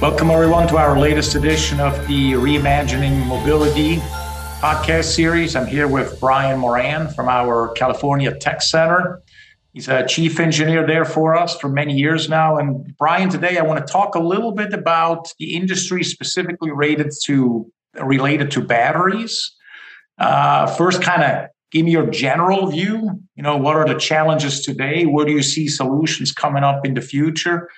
Welcome, everyone, to our latest edition of the Reimagining Mobility podcast series. I'm here with Brian Moran from our California Tech Center. He's a chief engineer there for us for many years now. And Brian, today I want to talk a little bit about the industry specifically related to related to batteries. Uh, first, kind of give me your general view. You know, what are the challenges today? Where do you see solutions coming up in the future?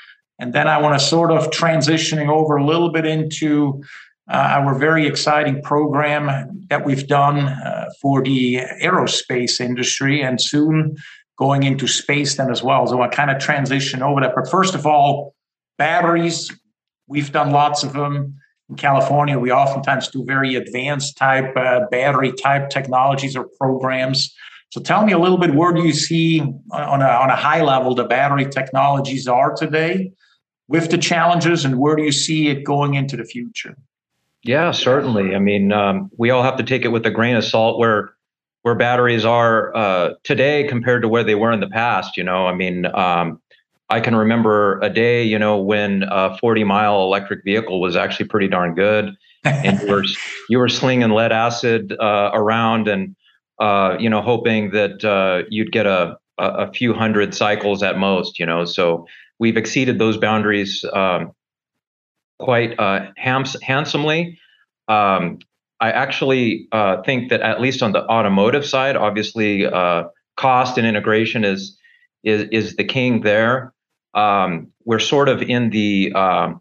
And then I want to sort of transitioning over a little bit into uh, our very exciting program that we've done uh, for the aerospace industry and soon going into space then as well. So I kind of transition over that. But first of all, batteries, we've done lots of them. In California, we oftentimes do very advanced type uh, battery type technologies or programs. So tell me a little bit where do you see on a, on a high level the battery technologies are today? With the challenges and where do you see it going into the future? Yeah, certainly. I mean, um, we all have to take it with a grain of salt where where batteries are uh, today compared to where they were in the past. You know, I mean, um, I can remember a day, you know, when a 40 mile electric vehicle was actually pretty darn good, and you were you were slinging lead acid uh, around and uh, you know hoping that uh, you'd get a, a a few hundred cycles at most. You know, so we've exceeded those boundaries um, quite uh, handsomely. Um, I actually uh, think that at least on the automotive side, obviously, uh, cost and integration is is is the king there. Um, we're sort of in the um,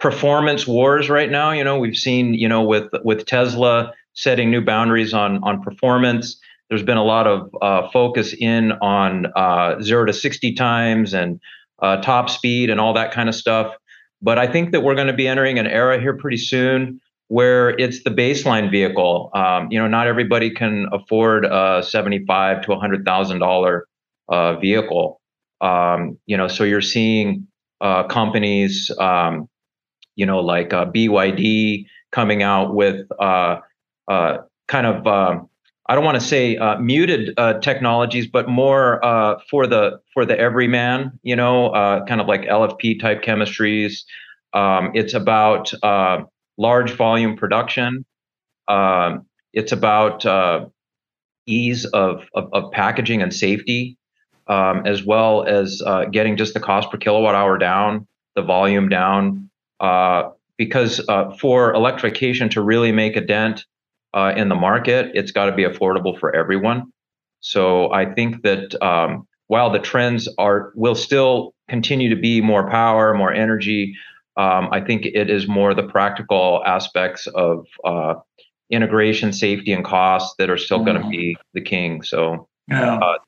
performance wars right now. You know, we've seen you know with with Tesla setting new boundaries on on performance. There's been a lot of uh, focus in on uh, zero to sixty times and uh, top speed and all that kind of stuff. But I think that we're going to be entering an era here pretty soon where it's the baseline vehicle. Um, you know, not everybody can afford a seventy-five to a hundred thousand dollar uh, vehicle. Um, you know, so you're seeing uh, companies, um, you know, like uh, BYD coming out with uh, uh, kind of um, I don't want to say uh, muted uh, technologies, but more uh, for the for the everyman. You know, uh, kind of like LFP type chemistries. Um, it's about uh, large volume production. Um, it's about uh, ease of, of, of packaging and safety, um, as well as getting just the cost per kilowatt hour down, the volume down. because for electrification to really make a dent uh, in the market, it's got to be affordable for everyone. So I think that um, while the trends are will still continue to be more power, more energy, um, I think it is more the practical aspects of uh, integration, safety, and cost that are still mm-hmm. going to be the king. So yeah. uh,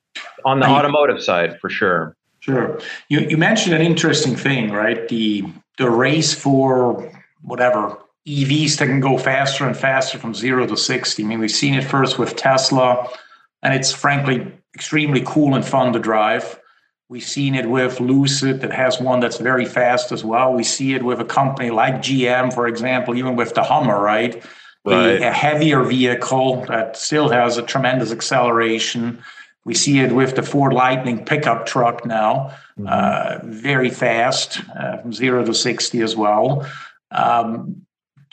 on the I, automotive side, for sure. Sure. You you mentioned an interesting thing, right? The the race for whatever EVs that can go faster and faster from zero to 60. I mean, we've seen it first with Tesla, and it's frankly extremely cool and fun to drive. We've seen it with Lucid that has one that's very fast as well. We see it with a company like GM, for example, even with the Hummer, right? right. A, a heavier vehicle that still has a tremendous acceleration. We see it with the Ford Lightning pickup truck now, mm-hmm. uh, very fast, uh, from zero to 60 as well. Um,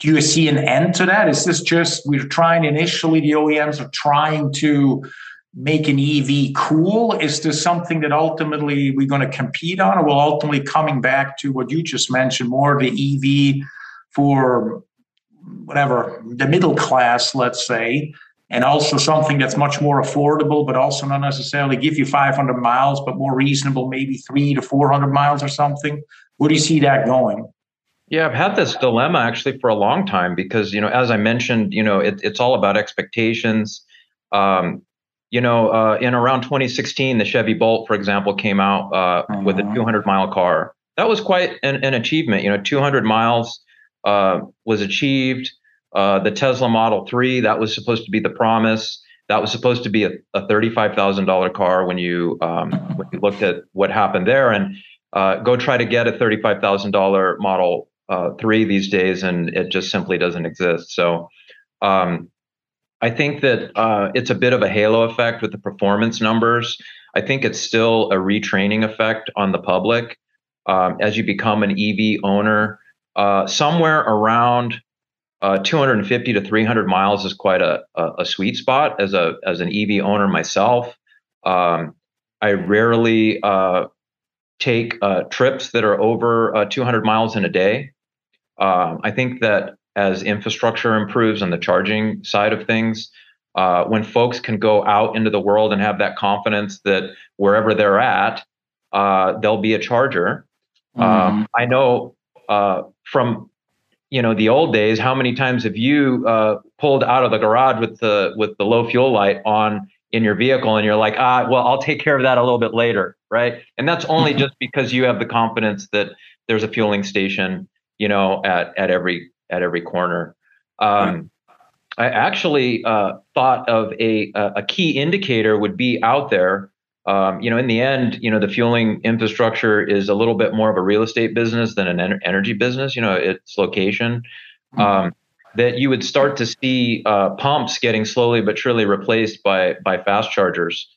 do you see an end to that? Is this just we're trying initially, the OEMs are trying to make an EV cool? Is this something that ultimately we're going to compete on, or will ultimately coming back to what you just mentioned, more of the EV for whatever the middle class, let's say, and also something that's much more affordable, but also not necessarily give you 500 miles, but more reasonable, maybe three to 400 miles or something? Where do you see that going? Yeah, I've had this dilemma actually for a long time because you know, as I mentioned, you know, it, it's all about expectations. Um, you know, uh, in around 2016, the Chevy Bolt, for example, came out uh, uh-huh. with a mm-hmm. 200 mile car. That was quite an, an achievement. You know, 200 miles uh, was achieved. Uh, the Tesla Model 3, that was supposed to be the promise. That was supposed to be a, a $35,000 car when you um, when you looked at what happened there. And uh, go try to get a $35,000 Model uh, three these days, and it just simply doesn't exist. So um, I think that uh, it's a bit of a halo effect with the performance numbers. I think it's still a retraining effect on the public. Um, as you become an EV owner, uh, somewhere around uh, 250 to 300 miles is quite a, a, a, sweet spot as a as an EV owner myself. Um, I rarely uh, take uh, trips that are over uh, 200 miles in a day. Um, I think that as infrastructure improves on the charging side of things, uh, when folks can go out into the world and have that confidence that wherever they're at, there'll be a charger. Um, mm-hmm. Um, I know from you know the old days how many times have you uh, pulled out of the garage with the with the low fuel light on in your vehicle and you're like ah well i'll take care of that a little bit later right and that's only mm-hmm. just because you have the confidence that there's a fueling station you know at at every at every corner um, i actually uh, thought of a a key indicator would be out there um, you know, in the end, you know, the fueling infrastructure is a little bit more of a real estate business than an en- energy business. You know, its location. Mm-hmm. Um, that you would start to see uh, pumps getting slowly but surely replaced by by fast chargers.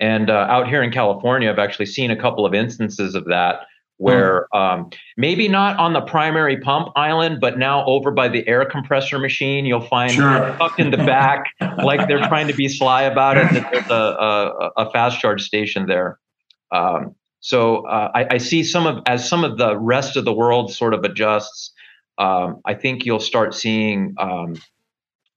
And uh, out here in California, I've actually seen a couple of instances of that where mm. um, maybe not on the primary pump island, but now over by the air compressor machine, you'll find sure. tucked in the back, like they're trying to be sly about it, that there's a, a, a fast charge station there. Um, so uh, I, I, see some of as some of the rest of the world sort of adjusts. Um, I think you'll start seeing um,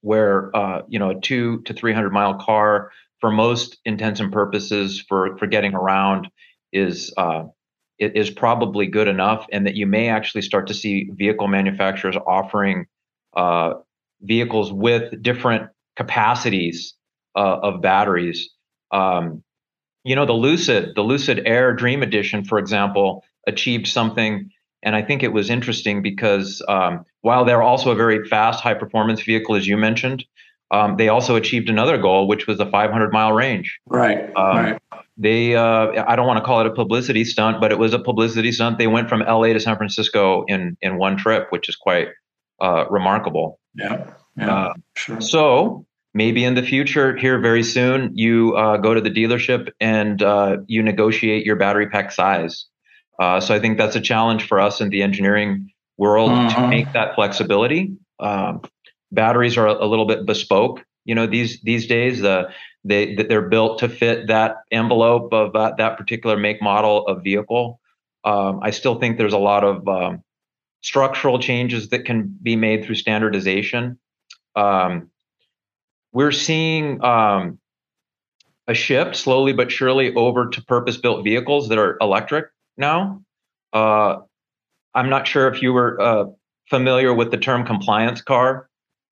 where uh, you know a two to three hundred mile car, for most intents and purposes, for for getting around, is uh, is probably good enough, and that you may actually start to see vehicle manufacturers offering uh, vehicles with different capacities uh, of batteries. Um, you know, the Lucid, the Lucid Air Dream Edition, for example, achieved something, and I think it was interesting because um, while they're also a very fast, high performance vehicle, as you mentioned, um, they also achieved another goal, which was a 500 mile range. Right. Um, right they uh, I don't want to call it a publicity stunt, but it was a publicity stunt. They went from LA to San Francisco in in one trip, which is quite uh, remarkable. Yeah, yeah, uh, sure. So maybe in the future, here very soon, you uh, go to the dealership and uh, you negotiate your battery pack size. Uh, so I think that's a challenge for us in the engineering world uh-huh. to make that flexibility. Um, batteries are a, little bit bespoke you know these these days the they they're built to fit that envelope of that, that particular make model of vehicle. Um, I still think there's a lot of um, structural changes that can be made through standardization. Um, we're seeing um, a shift slowly but surely over to purpose-built vehicles that are electric now. Uh, I'm not sure if you were uh, familiar with the term compliance car.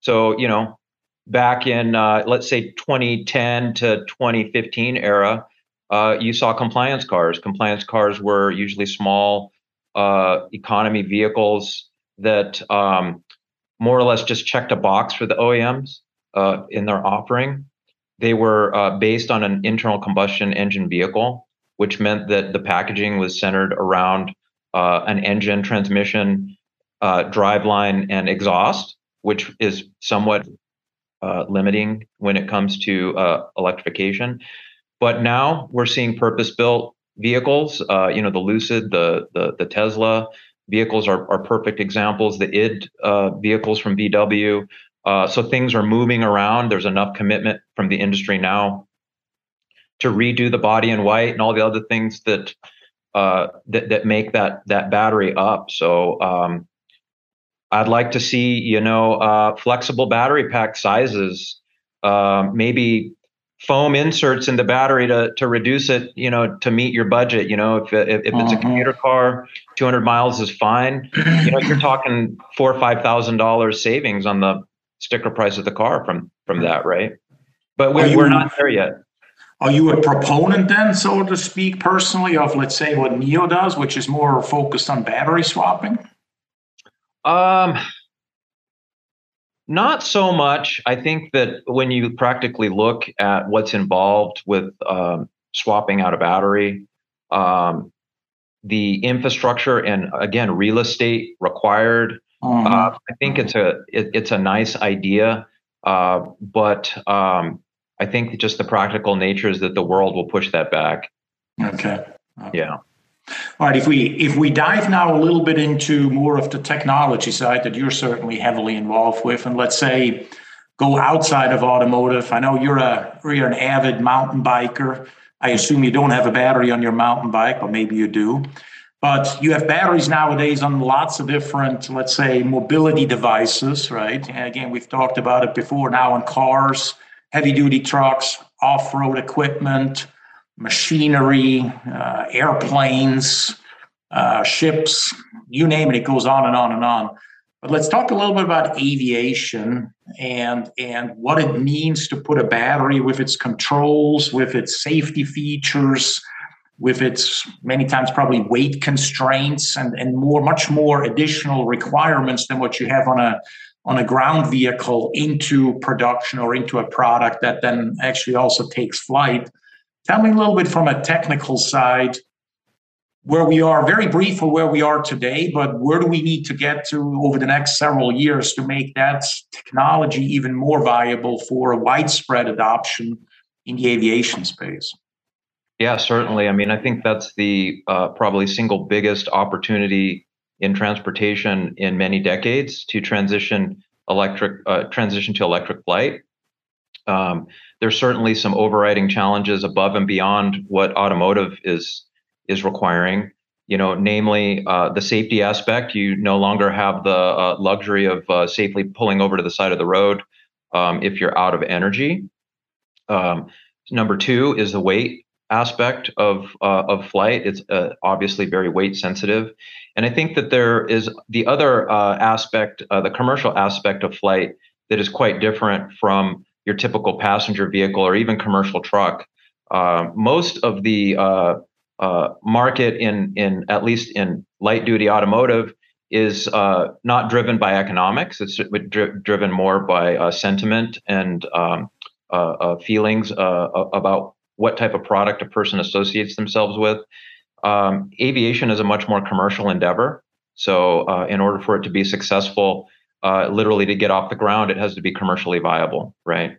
So you know, back in uh, let's say 2010 to 2015 era, uh, you saw compliance cars. Compliance cars were usually small uh, economy vehicles that um, more or less just checked a box for the OEMs uh, in their offering. They were uh, based on an internal combustion engine vehicle, which meant that the packaging was centered around uh, an engine, transmission, driveline, and exhaust, which is somewhat uh, limiting when it comes to uh, electrification. But now we're seeing purpose-built vehicles. Uh, you know, the Lucid, the the, the Tesla vehicles are, are perfect examples. The id uh, vehicles from VW. Uh, so things are moving around. There's enough commitment from the industry now to redo the body in white and all the other things that uh, that that make that that battery up. So um, I'd like to see, you know, uh, flexible battery pack sizes, uh, maybe foam inserts in the battery to to reduce it, you know, to meet your budget. You know, if if, if it's a mm-hmm. commuter car, 200 miles is fine. You know, you're talking four or five thousand dollars savings on the sticker price of the car from from that, right? But we're you, we're not there yet. Are you a proponent then, so to speak, personally, of let's say what NIO does, which is more focused on battery swapping? Um, not so much. I think that when you practically look at what's involved with um, swapping out a battery, um, the infrastructure and again real estate required. Mm-hmm. Uh, I think it's a it, it's a nice idea, uh, but um, I think just the practical nature is that the world will push that back. Okay. okay. Yeah. All right, if we if we dive now a little bit into more of the technology side that you're certainly heavily involved with, and let's say go outside of automotive. I know you're a you're an avid mountain biker. I assume you don't have a battery on your mountain bike, but maybe you do. But you have batteries nowadays on lots of different, let's say, mobility devices, right? And again, we've talked about it before now on cars, heavy duty trucks, off road equipment, machinery, uh, airplanes, uh, ships, you name it, it goes on and on and on. But let's talk a little bit about aviation and and what it means to put a battery with its controls, with its safety features, with its many times probably weight constraints and, and more much more additional requirements than what you have on a on a ground vehicle into production or into a product that then actually also takes flight. Tell me a little bit from a technical side where we are, very brief for where we are today, but where do we need to get to over the next several years to make that technology even more viable for a widespread adoption in the aviation space? Yeah, certainly. I mean, I think that's the uh, probably single biggest opportunity in transportation in many decades to transition electric uh, transition to electric flight. Um, there's certainly some overriding challenges above and beyond what automotive is is requiring. You know, namely uh, the safety aspect. You no longer have the uh, luxury of uh, safely pulling over to the side of the road um, if you're out of energy. Um, number two is the weight aspect of uh, of flight. It's uh, obviously very weight sensitive, and I think that there is the other uh, aspect, uh, the commercial aspect of flight, that is quite different from your typical passenger vehicle or even commercial truck. Uh, most of the uh, market in in at least in light duty automotive is not driven by economics. It's dri- driven more by sentiment and um, feelings about what type of product a person associates themselves with. Um, aviation is a much more commercial endeavor. So, uh, in order for it to be successful, uh, literally to get off the ground, it has to be commercially viable, right?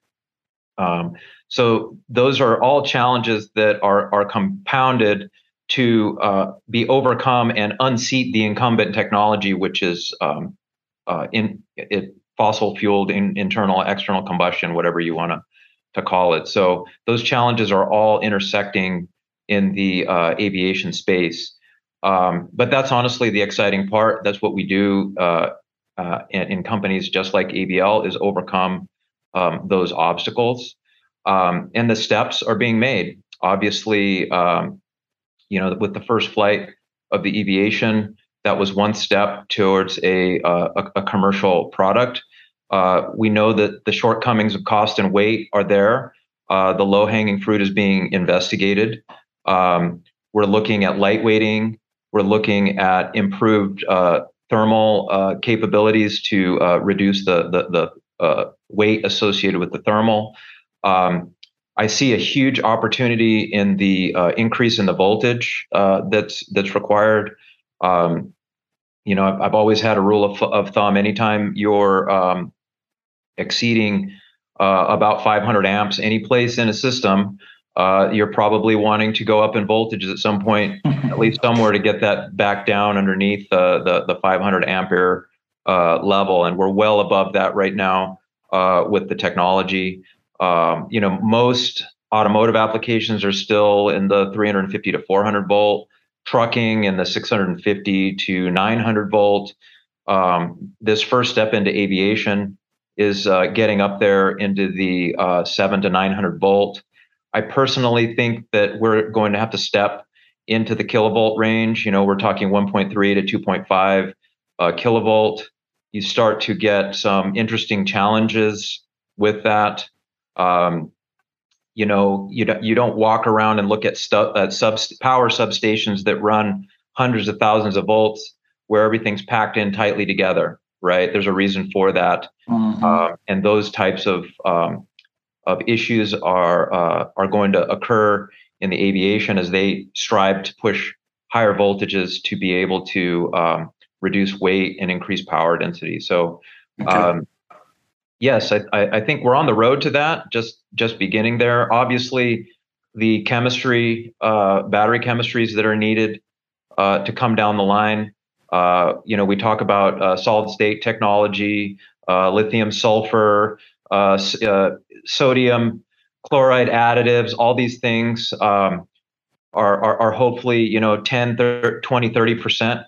Um, so, those are all challenges that are are compounded to uh, be overcome and unseat the incumbent technology, which is um, uh, in it, fossil fueled in, internal external combustion, whatever you want to to call it. So those challenges are all intersecting in the uh, aviation space. Um, but that's honestly the exciting part. That's what we do uh, in, in, companies just like AVL is overcome um, those obstacles. Um, and the steps are being made. Obviously, um, you know, with the first flight of the Eviation, that was one step towards a, uh, a, a commercial product. Uh, we know that the shortcomings of cost and weight are there. Uh, the low hanging fruit is being investigated. Um, we're looking at lightweighting. We're looking at improved uh, thermal uh, capabilities to uh, reduce the the, the uh, weight associated with the thermal. Um, I see a huge opportunity in the increase in the voltage that's that's required. Um, you know, I've, I've, always had a rule of, of thumb. Anytime you're um, exceeding uh, about 500 amps any place in a system, uh, you're probably wanting to go up in voltages at some point, at least somewhere to get that back down underneath the the, the 500 ampere uh, level, and we're well above that right now uh, with the technology. Um, you know, most automotive applications are still in the 350 to 400 volt, trucking in the 650 to 900 volt. Um, this first step into aviation is uh, getting up there into the uh, seven to 900 volt. I personally think that we're going to have to step into the kilovolt range. You know, we're talking 1.3 to 2.5 uh, kilovolt. You start to get some interesting challenges with that. Um, you know, you don't you don't walk around and look at uh, sub power substations that run hundreds of thousands of volts where everything's packed in tightly together right? There's a reason for that, mm-hmm. uh, and those types of um, of issues are uh, are going to occur in the aviation as they strive to push higher voltages to be able to um, reduce weight and increase power density. So. Okay. Um, yes, I, I think we're on the road to that. Just just beginning there. Obviously, the chemistry, uh, battery chemistries that are needed uh, to come down the line. Uh, you know, we talk about uh, solid state technology, uh, lithium sulfur, uh, sodium chloride additives, all these things um, are, are, are, hopefully, you know, 10, 30, 20, 30%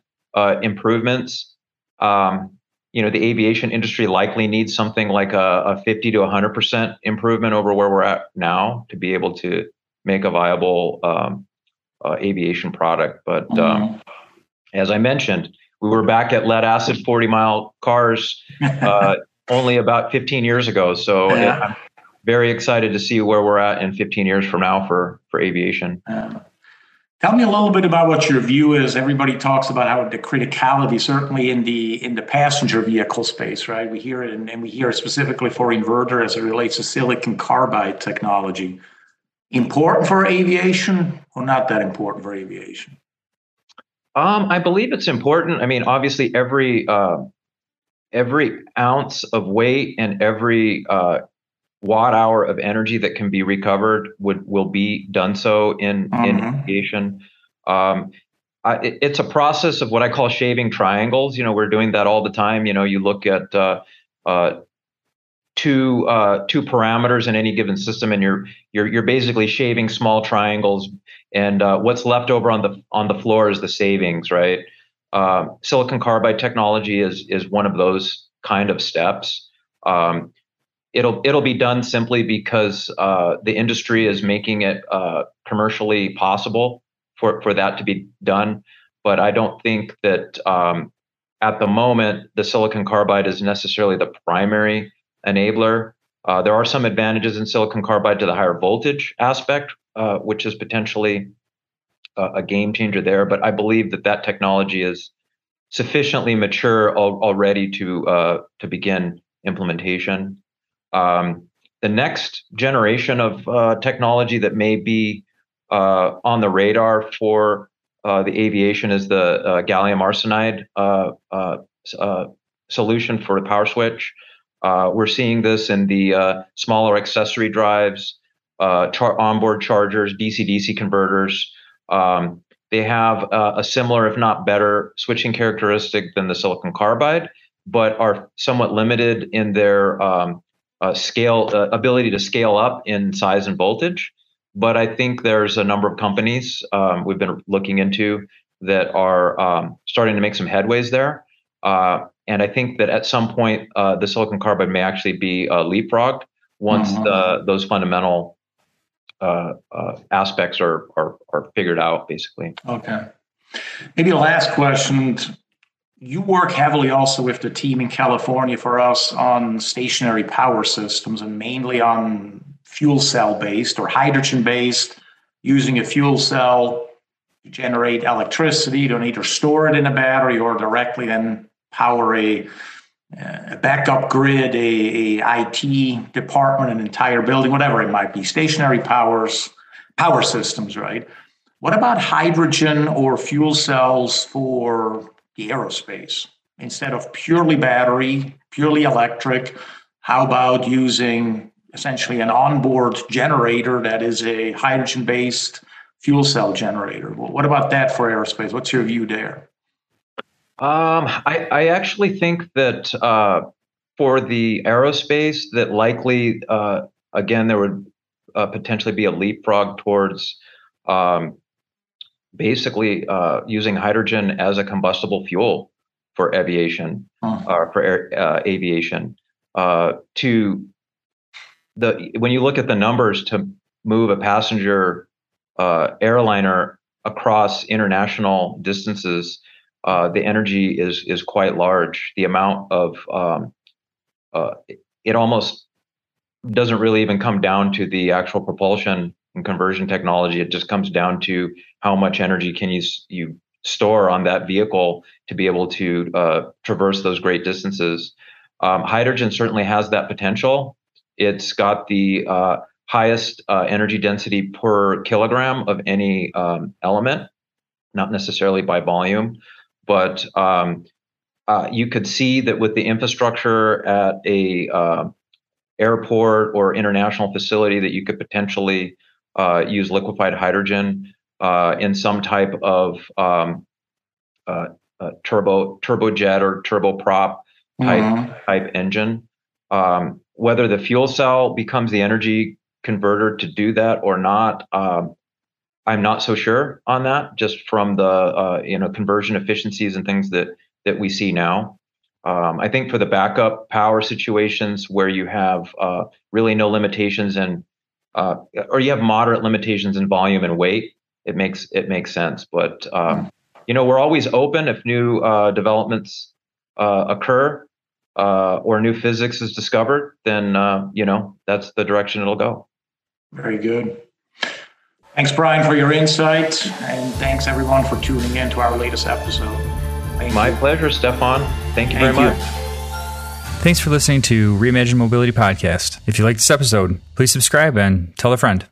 improvements. Um, you know, the aviation industry likely needs something like a, a 50 to 100% improvement over where we're at now to be able to make a viable um, uh, aviation product. But um, mm-hmm. um, as I mentioned, we were back at lead acid 40 mile cars uh, only about 15 years ago. So yeah. I'm very excited to see where we're at in 15 years from now for, for aviation. Yeah. Tell me a little bit about what your view is. Everybody talks about how the criticality, certainly in the in the passenger vehicle space, right? We hear it, and, and we hear it specifically for inverter as it relates to silicon carbide technology. Important for aviation, or not that important for aviation? Um, I believe it's important. I mean, obviously, every uh, every ounce of weight and every uh, watt hour of energy that can be recovered would will be done so in mm-hmm. in aviation. Um, I, it, it's a process of what I call shaving triangles. You know, we're doing that all the time. You know, you look at uh, uh, two uh, two parameters in any given system, and you're you're you're basically shaving small triangles, and uh, what's left over on the on the floor is the savings, right? Uh, silicon carbide technology is is one of those kind of steps. Um, it'll it'll be done simply because uh, the industry is making it uh, commercially possible for for that to be done. But I don't think that um, at the moment the silicon carbide is necessarily the primary enabler. Uh, there are some advantages in silicon carbide to the higher voltage aspect, uh, which is potentially a, a, game changer there. But I believe that that technology is sufficiently mature al- already to uh, to begin implementation. Um, the next generation of uh, technology that may be uh, on the radar for uh, the aviation is the uh, gallium arsenide uh, solution for the power switch. we're seeing this in the smaller accessory drives, char- onboard chargers, DC-DC converters. Um, they have a similar, if not better, switching characteristic than the silicon carbide, but are somewhat limited in their um, uh, scale uh, ability to scale up in size and voltage. But I think there's a number of companies um, we've been looking into that are um, starting to make some headways there. Uh, and I think that at some point, uh, the silicon carbide may actually be uh, leapfrogged once mm-hmm. the, those fundamental uh, aspects are, are, are figured out, basically. Okay. Maybe last question you work heavily also with the team in California for us on stationary power systems and mainly on fuel cell based or hydrogen based, using a fuel cell to generate electricity. You don't either store it in a battery or directly then power a, a backup grid, a, a IT department, an entire building, whatever it might be. Stationary powers, power systems, right? What about hydrogen or fuel cells for the aerospace. Instead of purely battery, purely electric, how about using essentially an onboard generator that is a hydrogen based fuel cell generator? Well, what about that for aerospace? What's your view there? Um, I, I, actually think that uh, for the aerospace, that likely, uh, again, there would uh, potentially be a leapfrog towards um, basically uh, using hydrogen as a combustible fuel for aviation, uh, for air, uh, aviation. Uh, to the when you look at the numbers to move a passenger uh, airliner across international distances, uh, the energy is is quite large. The amount of um, it almost doesn't really even come down to the actual propulsion and conversion technology. It just comes down to how much energy can you you store on that vehicle to be able to uh, traverse those great distances. Um, hydrogen certainly has that potential. It's got the uh, highest uh, energy density per kilogram of any um, element, not necessarily by volume, but um, uh, you could see that with the infrastructure at a uh, airport or international facility that you could potentially uh, use liquefied hydrogen uh, in some type of um, uh, uh, turbo turbojet or turboprop type mm-hmm. type engine. Um, whether the fuel cell becomes the energy converter to do that or not, um, I'm not so sure on that. Just from the uh, you know conversion efficiencies and things that that we see now. Um, I think for the backup power situations where you have uh, really no limitations and uh, or you have moderate limitations in volume and weight, it makes it makes sense. But um, you know, we're always open if new uh, developments uh, occur uh, or new physics is discovered. Then you know that's the direction it'll go. Very good. Thanks, Brian, for your insight, and thanks everyone for tuning in to our latest episode. Thank My you. pleasure, Stephan. Thank you Thank very you. much. Thanks for listening to Reimagine Mobility Podcast. If you like this episode, please subscribe and tell a friend.